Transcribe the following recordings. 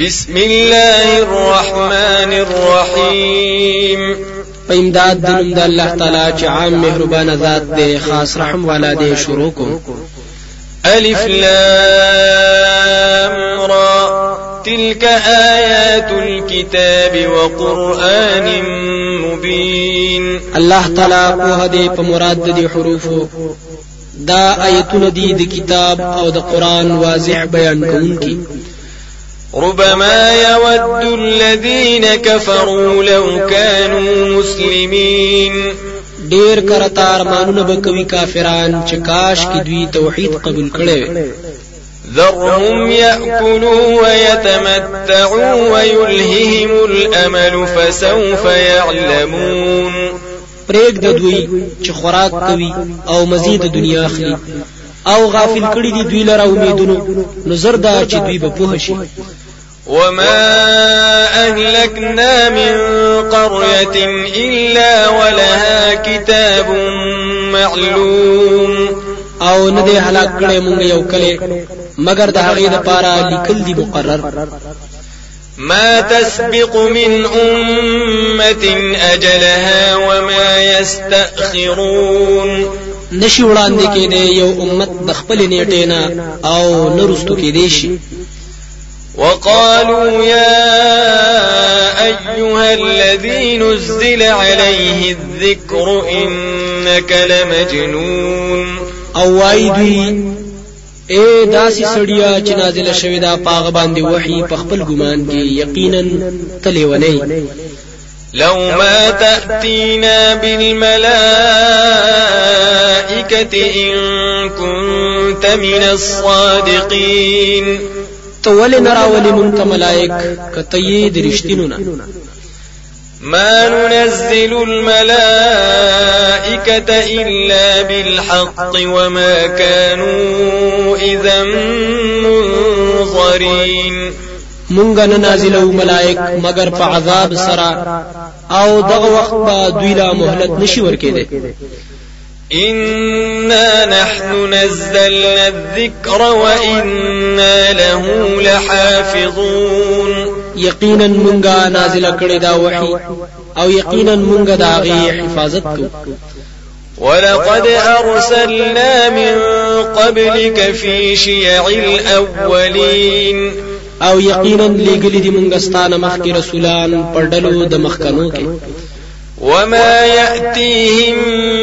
بسم الله الرحمن الرحيم په امداد د دا الله تعالى جعام مهربان ذات دي خاص رحم والا دي شروع الف لام را تلك آيات الكتاب وقرآن مبين الله تعالى قوها دي په دي حروفو دا آيات دي دي كتاب او دا قران واضح بيان كونكي ربما يود الذين كفروا لو كانوا مسلمين ډیر کرتا ارمانونه به کوي کافران چې کاش کې دوی توحید قبول کړي وي ذرهم يأكلوا ويتمتعوا ويلههم الأمل فسوف يعلمون پریږد دوی چې خوراک کوي او مزید دنیا اخلي او غافل کړي دي دوی لره امیدونو نظر دا چې دوی به پوه شي وما أهلكنا من قرية إلا ولها كتاب معلوم او نه دې هلاک کړې مونږ یو کله مگر د هغې د پاره لیکل دي مقرر ما تسبق من أمة أجلها وما يستأخرون نشي وړاندې کېدې یو امت د خپل نیټې نه او نرستو کېدې شي وقالوا يا أيها الذي نزل عليه الذكر إنك لمجنون او أيدي اے داسی سړیا چې نازله شوې دا پاغ باندې وحي په خپل ګمان کې یقینا تلې ونی لو ما تأتينا بالملائكة إن كنت من الصادقين تول ولي منت ملائك كتيد درشتینونا ما ننزل الملائكة إلا بالحق وما كانوا إذا منظرين مونږ نه نازلو ملائک مگر په عذاب سره او دغه وخت به دوی لا مهلت نشي ورکېده إنا نحن نزلنا الذكر وإنا له لحافظون يقينا منغا نازل كردا وحي او يقينا منغا داغي حفاظتك ولقد أرسلنا من قبلك في شيع الأولين او يقينا لقلد منغستان مخك رسولان بردلو دمخ مخکنو وما يأتيهم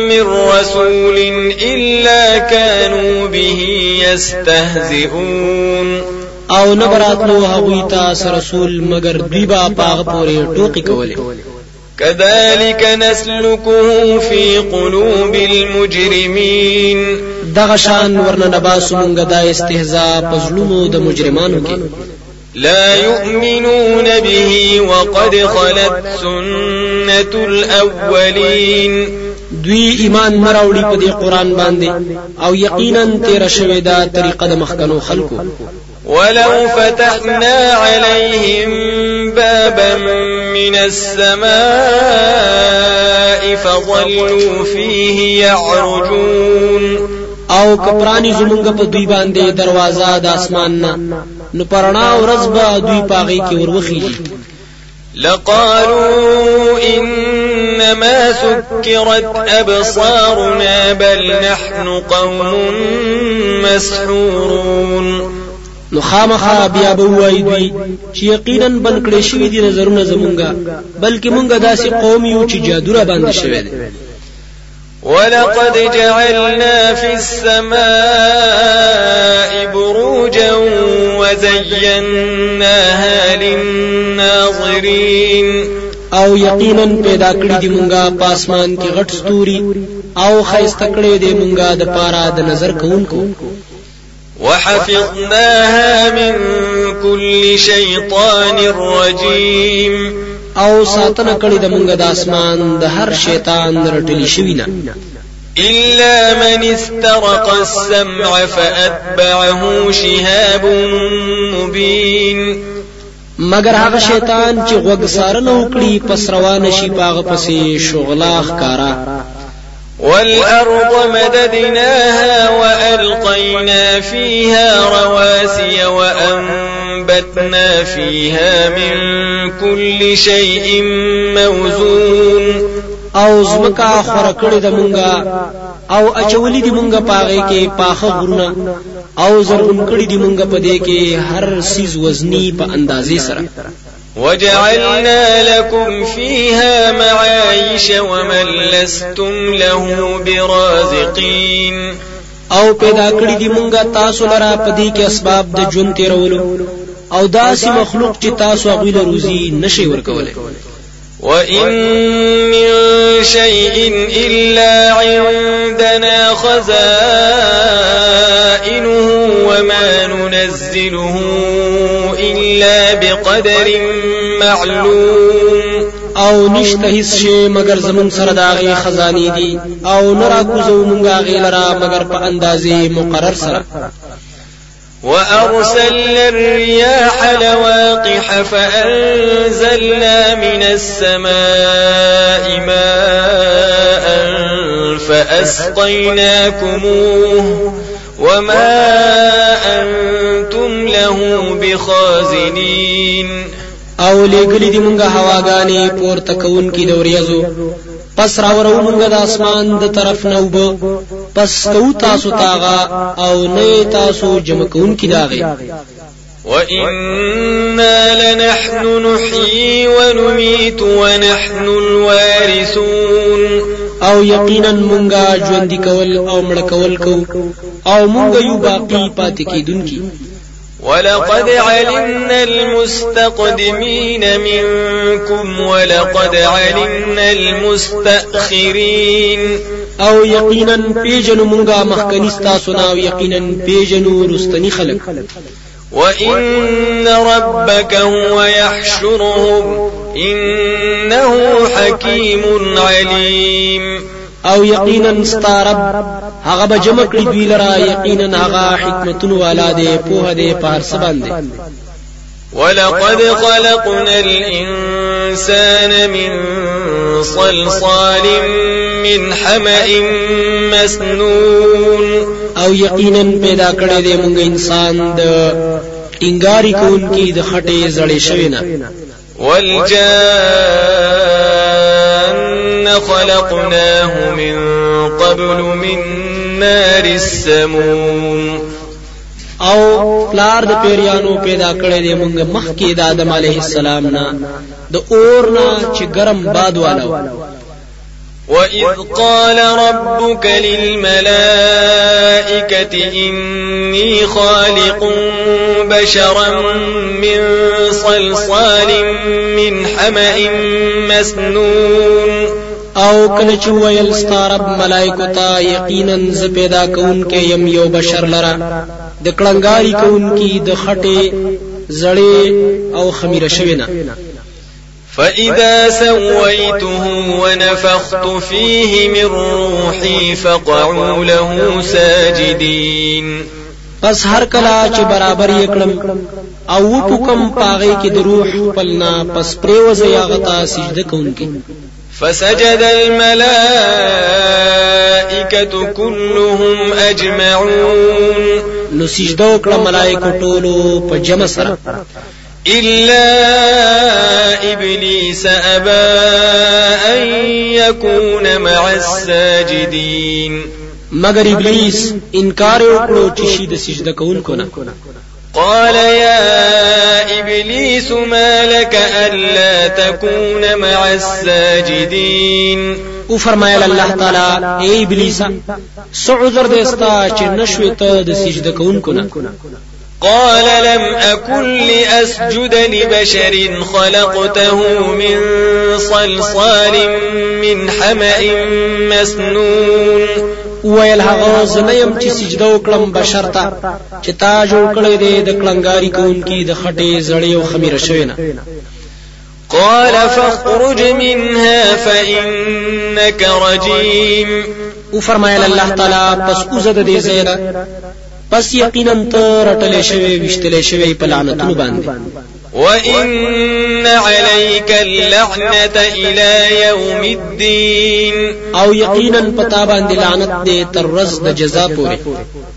من رسول إلا كانوا به يستهزئون او نبراتلو هغوی تاس رسول مگر دیبا پاغ پورې ټوکی کولې كذلك نسلكه في قلوب المجرمين دغه شان ورنه نباسو مونږ د استهزاء پزړونو د مجرمانو کې لا يؤمنون به وقد خلت سنة الأولين دوی ایمان مراوړي په دې قران باندې او یقینا تیر شوې دا طریقه د مخکنو خلکو ولو فتحنا عليهم بابا من السماء فظلوا فيه يعرجون او کپرانی زمونږ په دوی باندې دروازه د اسمان نه نو پرنا ورځ به دوی پاغي کې وروخیږي لقالوا إنما سكرت أبصارنا بل نحن قوم مسحورون نو خامخا بیا به وای دوی چې یقینا بن کړې شوې دي نظرونه زمونږه بلکې مونږه داسې قوم یو چې جادو را باندې شوی دی ولقد جعلنا في السماء بروجا وزيناها للناظرين او یقینا پیدا کړی دی مونږه پاسمان کې غټ ستوري او خیسته کړی دی مونږه د پاره د نظر کوونکو وحفظناها من كل شيطان رجيم او ساتنه کړی د مونږ د اسمان د هر شیطان رټلی شوی نه إلا من استرق السمع فأتبعه شهاب مبين مگر هغه شیطان چې غوږ سارنه وکړي پس روان شي باغ پسې شغلاخ کارا والأرض مددناها وألقينا فيها رواسي وأنبتنا وأنبتنا فيها من كل شيء موزون او زمکا خور کړی د مونږه او اچولې د مونږه پاغې کې پاخه غرونه او زرغون کړی د مونږه په دې کې هر سیز وزنی په اندازې سره وجعلنا لكم فيها معايش ومن لستم له برازقين او پیدا کړی دی مونږه تاسو لپاره په دې کې اسباب د ژوند تیرولو او داسې مخلوق چې تاسو هغه له روزي نشي ورکولای وإن من شيء إلا عندنا خزائنه وما ننزله إلا بقدر معلوم او نشته هیڅ شی مگر زمون سره د هغې خزانې دي او نه راکوزو مونږ هغې لره مگر په اندازې مقرر سره وأرسلنا الرياح لواقح فأنزلنا من السماء ماء فأسقيناكموه وما أنتم له بخازنين او لګلی دي مونږه هواګانې پور کوونکې د وریځو پس راورو مونږه د اسمان د طرف نه پس کو تاسو تاغا او نه تاسو جمع کون کی داغه وإنا لنحن نحيي ونميت ونحن الوارثون او یقینا مونږه ژوند کول او مړ کول کو او مونږه یو باقی پاتې کیدونکي کی ولقد علمنا المستقدمين منكم ولقد علمنا المستأخرين او یقینا پیجنو منگا أو يقينا یقینا پیجنو رستني خلق وإن ربك هو يحشرهم إنه حكيم عليم او یقینا ستارب هغه به جمع کړي دوی لرا یقینا هغه حکمتون والا دی په هده پار سباندې ولقد خلقنا الإنسان من صلصال من حمأ مسنون او یقینا پیدا کړی دی موږ انسان د انګاری کون کی د خټې زړې شوینا والجان خلقناه من قبل من نار السموم او پلار د پیریانو پیدا کړی دی مونږ مخکې د آدم علیه السلام نه د اور نه چې ګرم باد والو وإذ قال ربك للملائكة إني خالق بشرا من صلصال من حمأ مسنون او کله چې ویل ستارب ملائکو ته یقینا ز پیدا کون کې يم یو بشر لرا د کلنګاری کون کې د خټه زړې او خمیره شوینه فإذا سويته ونفخت فيه من روحي فقعوا له ساجدين پس هر کلا چې برابر یې کړم او وټکم پاغې کې د روح پلنا پس پریوځي هغه ته سجده کوونکې فسجد الملائكة كلهم أجمعون نسجدوك الملائكة طولو بجمسر إلا إبليس أبى أن يكون مع الساجدين مگر إبليس إنكار وکړو تشيد سجدك د قال يا إبليس ما لك ألا تكون مع الساجدين او يا الله تعالى اي ابليس سعذر دستا چې نشوي ته د سجده قال لم أكن لأسجد لبشر خلقته من صلصال من حمأ مسنون ویل هغه زنیم چې سجده وکړم بشرطه چې تا جوړ کړی دی د کلنګاری کوونکی د خټې زړې او خمیره شوی نه قال فاخرج منها فإنك رجيم وفرمایل الله تعالی پس اوزه د دې زینا پس یقینا ته رټلې شوی وشتلې شوی په لعنتونو باندې وإن عليك اللعنة إلى يوم الدين او يقينا پتا لعنة لعنت دې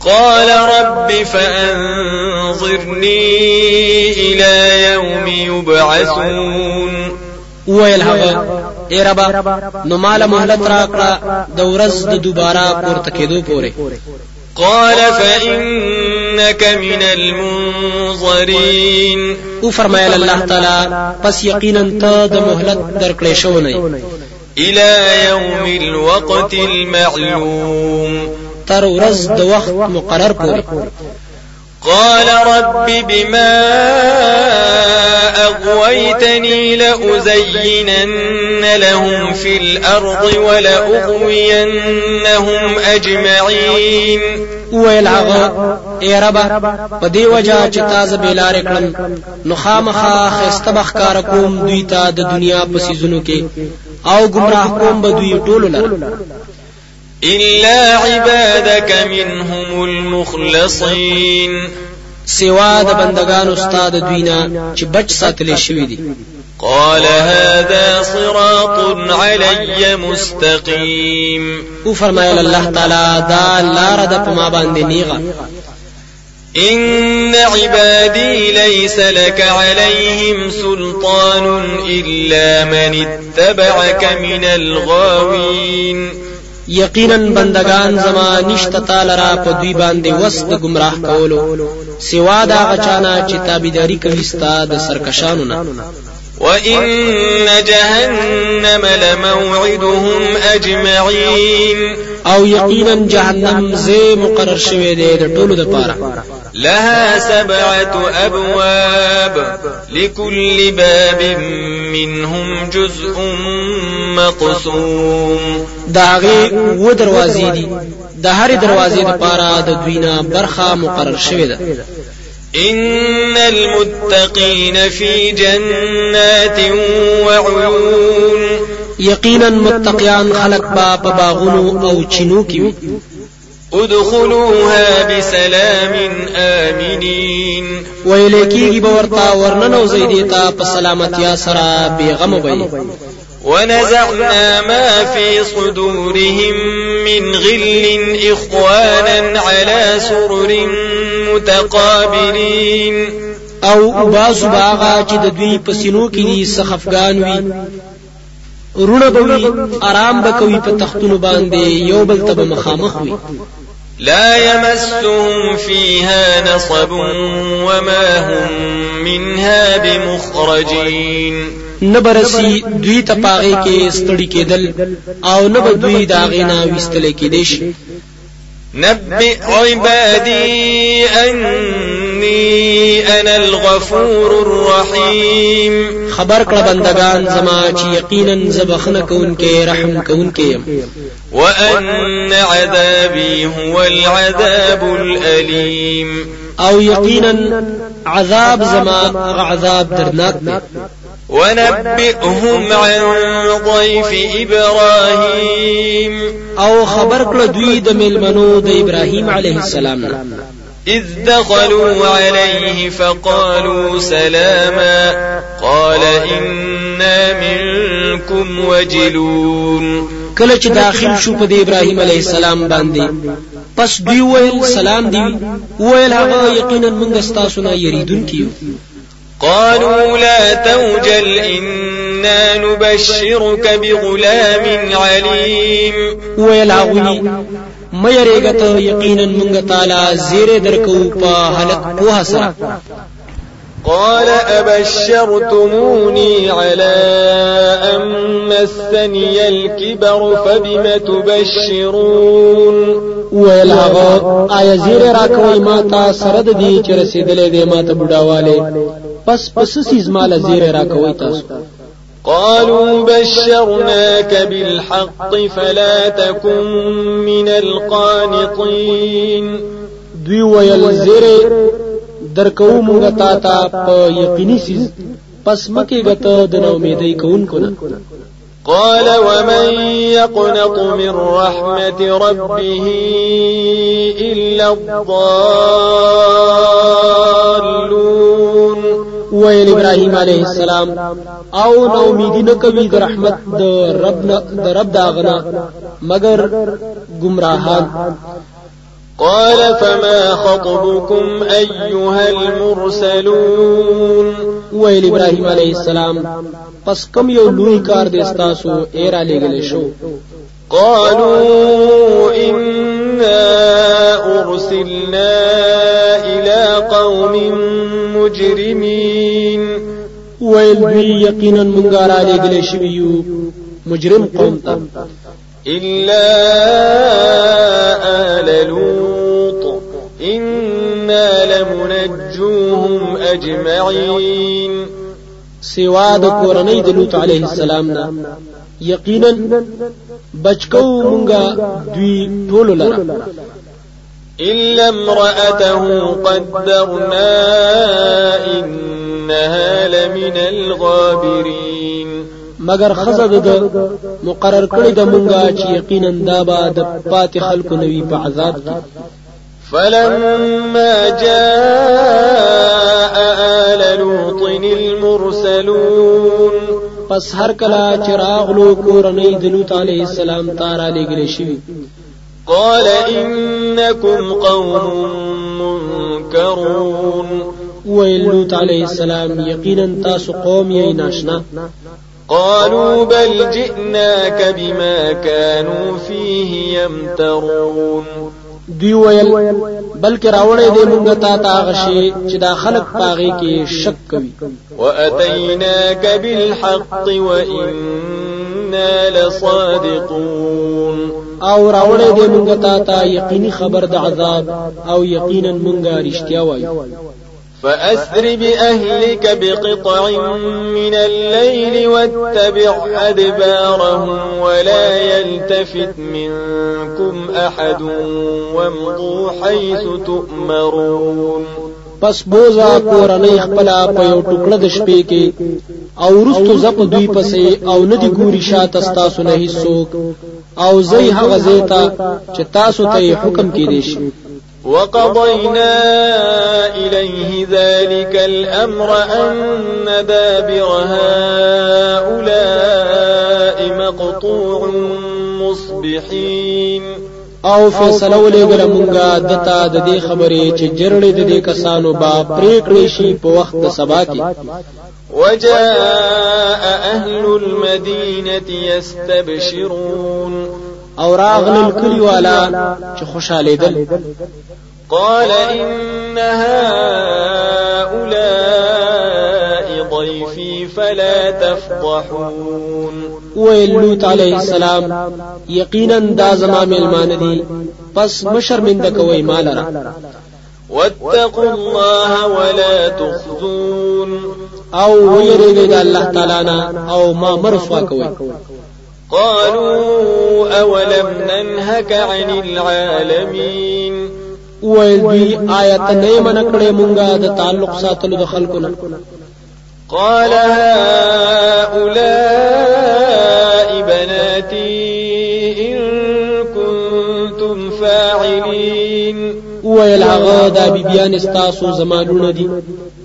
قال رب فانظرني إلى يوم يبعثون ویل هغه اے ربا نو مال مهلت راکړه د ورځ د دوباره پورته کېدو پورې قال فإن إنك من المنظرين وفرما إلى الله تعالى بس يقينا تاد مهلت درکړې شو الى يوم الوقت المعلوم ترى ورځ وقت مقرر پورې قال رب بما أغويتني لأزينن لهم في الأرض ولأغوينهم أجمعين ویل هغه ای ربه په دې وجه چې تازه بېلارې کړم نو خامخا ښایسته به ښکاره کوم دوی ته د دنیا په څیزونو کې او ګمراه کوم به دوی ټولو لره إلا عبادك منهم المخلصين سوا د بندگان استاد دوینا چې بچ ساتلې شوی دي قال هذا صراط علي مستقيم او فرمایله الله تعالی دا لار د پما باندې نیغه إن عبادي ليس لك عليهم سلطان إلا من اتبعك من الغاوين یقینا بندگان زما نشته تعالی را په دوی باندې وسط گمراه کولو سوا دا غچانا چې تابعداري کوي ستاد سرکشانو نه وإن جهنم لموعدهم أجمعين او یقینا جهنم زی مقرر شوی دی د ټولو د پاره لها سبعة أبواب لكل باب منهم جزء مقسوم داغي ودروازي دي د دروازي دروازې لپاره د دوینا برخه مقرر شوې ده إن المتقين في جنات وعيون یقینا متقیان خلق با په باغونو او چینو کې وي ادخلوها بسلام آمنين ویلیکیږي به ورته ورننوځئ دې ته په سلامتیا سره بېغمه به ونزعنا ما في صدورهم من غل إخوانا على سرر متقابلين او باسو باغا چې د دوی په سینو کې دي سخفګان وي رونه به آرام به کوي په تختونو باندې یو بل ته مخامخ وي لا يمسهم فيها نصب وما هم منها بمخرجين نبرسي دوی ته پاغه کې ستړي کېدل او نه به دوی داغینا وستل کېدش نبئ عبادي ان إني أنا الغفور الرحيم خبر کړه بندگان زما چې یقینا زبخنه کوونکې رحم کوونکې وأن عذابي هو العذاب الأليم او يقينا عذاب زما عذاب درناک ونبئهم عن ضيف إبراهيم او خبر کړه من د إبراهيم عليه ابراهیم السلام إذ دخلوا عليه فقالوا سلاما قال إنا منكم وجلون کله چې داخل شو په ابراهيم عليه السلام باندې پس دوی ویل سلام دی ویل هغه یقینا موږ ستاسو نه یریدون کیو قالوا لا توجل إنا نبشرك بغلام عليم ويلعوني مې ریګه ته یقینا مونږ تعالی زیره درکو په حالت په سره قال أبشرتموني على أن مسني الكبر فبم تبشرون ویل هغه آیا زیر راکوي ما تا سره د دې چې رسیدلې دې ما ته بډاواله پس پس سیز مال زیر راکوي تاسو قالوا بشرناك بالحق فلا تكن من القانطين دوی ویل زیره درکو مونږ تا ته په یقیني سیس پس مکه غته د نو امیدې کوونکو نه قال ومن يقنط من رحمة ربه إلا الضالون ويل ابراهيم عليه السلام او نومي دينك بيد رحمة رحمت د رب نه رب داغنا مگر گمراهان قال فما خطبكم أيها المرسلون ویل ابراهيم عليه السلام پس کم یو لوی کار دستاسو ایرا لګل شو قالوا إنا أرسلنا إلى قوم مجرمين ویل يقينا من مونږ را لګل مجرم قوم إلا آل لوط إنا لمنجوهم أجمعين سوا د کورنۍ د لوط عليه السلام نه یقینا بچکو مونږه دوی ټول لره إلا امرأته قدرنا إنها لمن الغابرين مگر خزه د مقرر کړی د مونږه چې یقینا دا به د پاتې خلکو نوی په عذاب کې فلما جاء آل لوط المرسلون پس هر کله چراغ لو کورنۍ دلوت لوط عليه السلام تارا لګل شي قال انكم قوم منكرون ويل لوط عليه السلام يقينا تاس قوم يناشنا ناشنا قالوا بل جئناك بما كانوا فيه يمترون دی ویل بلکې راوړې دې موږ ته تا غشي چې دا خلق پاغي کې شک کوي واتیناک بالحق واننا لصادقون او راوړې دې موږ ته تا یقیني خبر د عذاب او یقینا موږ رښتیا وایو فأسر بأهلك بقطع من الليل واتبع أدبارهم ولا يلتفت منكم أحد وامضوا حيث تؤمرون پس بوزا کورنۍ خپل په یو ټوکړه د شپې کې او ورستو زپ دوی پسې او ندی ګوري شاته تاسو نه هیڅوک او زه هغه زیتا چې تاسو ته حکم کې دي شي وقضينا إليه ذلك الأمر أن دابر هؤلاء مقطوع مصبحين او فیصلو ولېګله مونږه دته د دې خبرې چې جرړې د دې کسانو با پریکړې شي په وخت سبا کې وجاء اهل المدينه يستبشرون او راغل الکلی والا چې خوشاله دل قال ان هؤلاء ضيفي فلا تفضحون ويلوت عليه السلام يقينا دا زما ملمان دي پس مشرمنده کوي مال را واتقوا الله ولا تخزون او ويريد الله تعالی او ما مرفا کوي قالوا اولم ننهك عن العالمين وایي آیت نه من کړې مونږه د تعلق ساتلو د خلکو نه قال هؤلاء بناتي إن كنتم فاعلين ویل هغه دا بیبیان استاسو زمالونه دي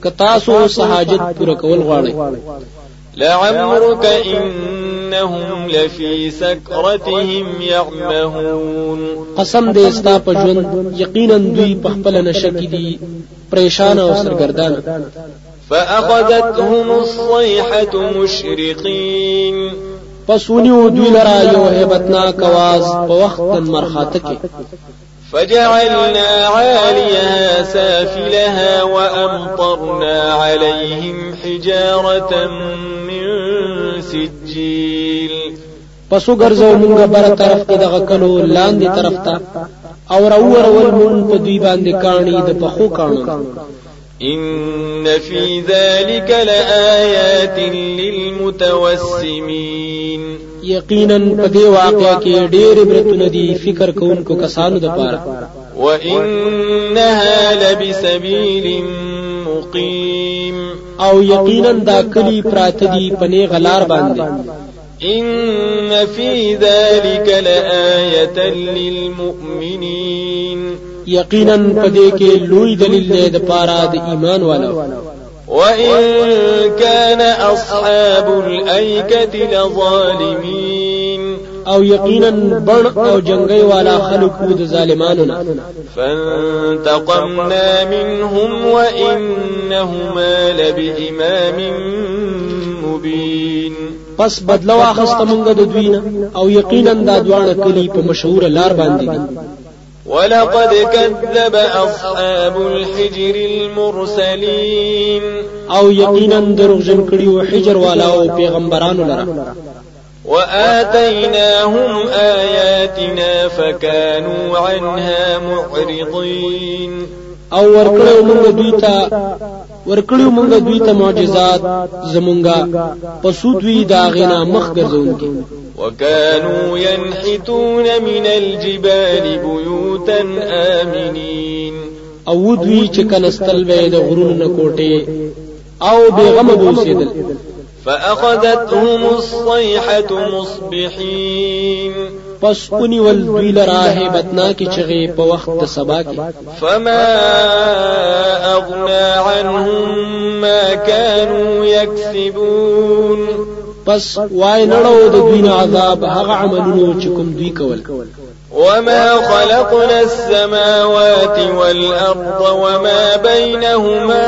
که تاسو سحاجت پوره کول غواړئ لعمرك إنهم لفي سكرتهم يعمهون قسم دې استا په ژوند یقینا دوی په خپل نشکی دي پریشان او سرګردان فأخذتهم الصيحة مشرقين پس ونیو دوی لرا یو هیبتناک आवाज په وخت مرخاته کې فجعلنا عاليها سافلها وأمطرنا عليهم حجارة من سجيل پس وګرځو مونږه بر طرف ته دغه کلو لاندې طرف ته او راور ول مونږ په دوی باندې کاڼي د پخو کاڼو ان في ذلك لآيات للمتوسمين یقینا په دې واقعې کې ډېر عبرتونه دي فکر کوونکو کسانو لپاره وانها لبسبیل مقیم او یقینا دا کلی پراته دي پنې غلار باندې ان فی ذلک لآیه للمؤمنین یقینا په دې کې لوی دلیل دی د پاره د ایمان والو وإن كان أصحاب الأيكة لظالمين او یقینا بن او جنگي والا خلق د ظالمانو نه فانتقمنا منهم وانهما لبامام مبين پس بدلوا خستمنګ د دوی نه او یقینا دا دوانه کلی په مشهور لار باندې ولقد كذب أصحاب الحجر المرسلين او يقينا دروغجن جنكري وحجر حجر والا او پیغمبرانو وآتيناهم آياتنا فكانوا عنها معرضين او ورکړو موږ دوی ته ورکړو موږ دوی ته معجزات زمونږه پسو دوی دا غنا مخ ګرځونکي وكانوا ينحتون من الجبال بيوتا آمنين او دوی چې کنستل وې د غرونو کوټې او بیغمه بوسیدل فأخذتهم الصيحة مصبحين پس اونی ول ویل راه هیبتنا کی چغی په وخت د سبا کی فما اغنا عنهم ما كانوا يكسبون پس وای نړو د دین عذاب هغه عملونه چې کوم دوی کول وما خلقنا السماوات والأرض وما بينهما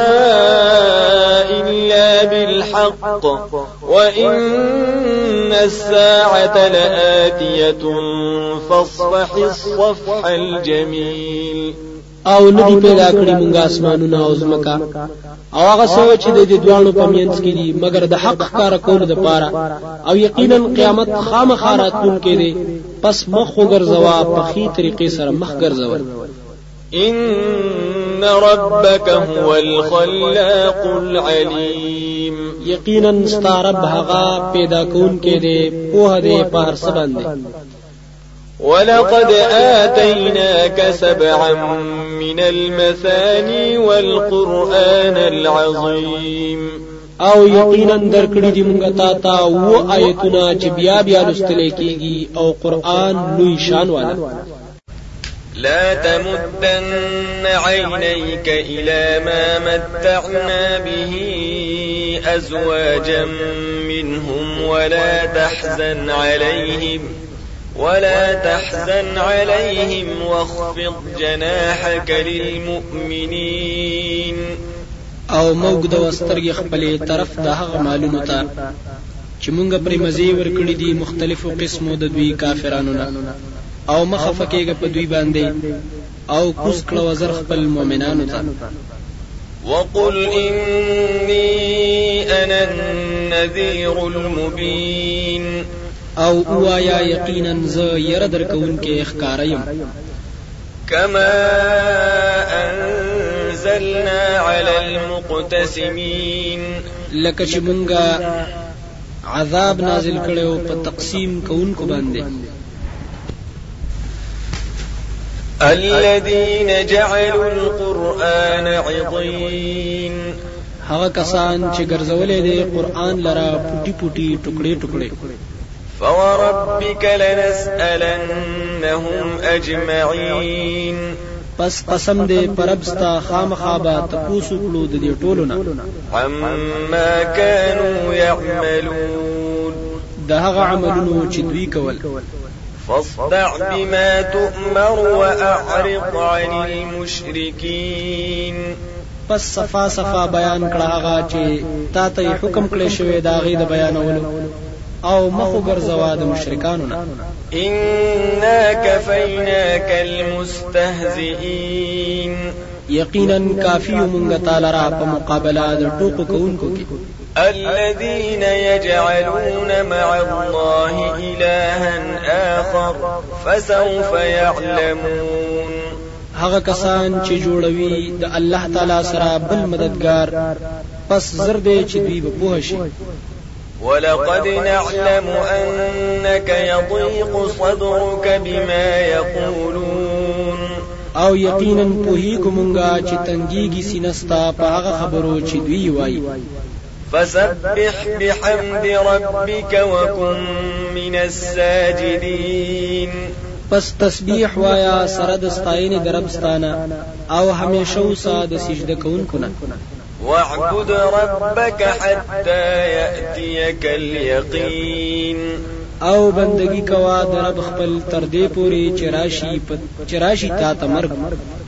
إلا بالحق وإن الساعة لآتية فاصفح الصفح الجميل او ندی پیدا کړی مونږه اسمانونه او زمکا او هغه څه چې د دوانو په مینس کې دي مګر د حق کار کول د پاره او یقینا قیامت خامخا راتلونکې ده پس مخ وګرځوا په خې طریقې سره مخ ګرځول إن ربك هو الخلاق العليم یقینا ستارب هغه پیدا کون کې دی په دې په هر څه باندې ولقد آتيناك سبعا من المثاني والقرآن العظيم او یقینا درکړي دي مونږ تا ته و آیتونه چې بیا بیا لستل کېږي او قرآن لوی شان والا لا تمدن عينيك إلى ما متعنا به أزواجا منهم ولا تحزن عليهم ولا تحزن عليهم واخفض جناحك للمؤمنين او موږ د وسترګې خپلې طرف د هغه معلومه ته چې موږ پرې مزي ورکړې دي مختلفو قسمو د دوی کافرانو نه او مخفه کېږه په دوی باندې او کوس کړه وزر خپل مؤمنانو ته وقل إني أنا النذير المبين او اوایا یقینا ز ير درکون کې اخکاریم كما أنزلنا على المقتسمين لك چې عذاب نازل کړو په تقسیم کوونکو باندې الذين جعلوا القرآن عضين هغه کسان چې ګرځولې دي قرآن لره پټي پټي ټوکړي ټوکړي فوربك لنسألنهم أجمعين پس قسم دې پربستا خامخابه تاسو کړو د دې ټولو نه عما كانوا يعملون ده هغه عملونه چې دوی کول فاصدع بما تؤمر وأعرض عن المشركين پس صفا صفا بیان کړه هغه چې تا ته حکم کړی شوی دا غي د بیانولو او مخو ګرځوا د مشرکانو نه انا کفیناک المستهزئین یقینا کافی مونږ تعالی را په مقابله د ټوکو کوونکو کې الذين يجعلون مع الله إلها آخر فسوف يعلمون هغه کسان چې جوړوي د الله تعالی سره بل مددگار پس زر دې چې دوی به پوه شي ولقد نعلم أنك يضيق صدرك بما يقولون او یقینا پوهی کومونګه چې تنګيږي سینستا په هغه خبرو چې دوی وایي فسبح بحمد ربك وكن من الساجدين پس تسبیح وایا سره د ستاینې د رب ستانه او همیشه اوسه د سجده کوونکو نه واعبد ربك حتى يأتيك اليقين او بندگی کوا د رب خپل تر دې پوري چراشي چراشي تا تمرګ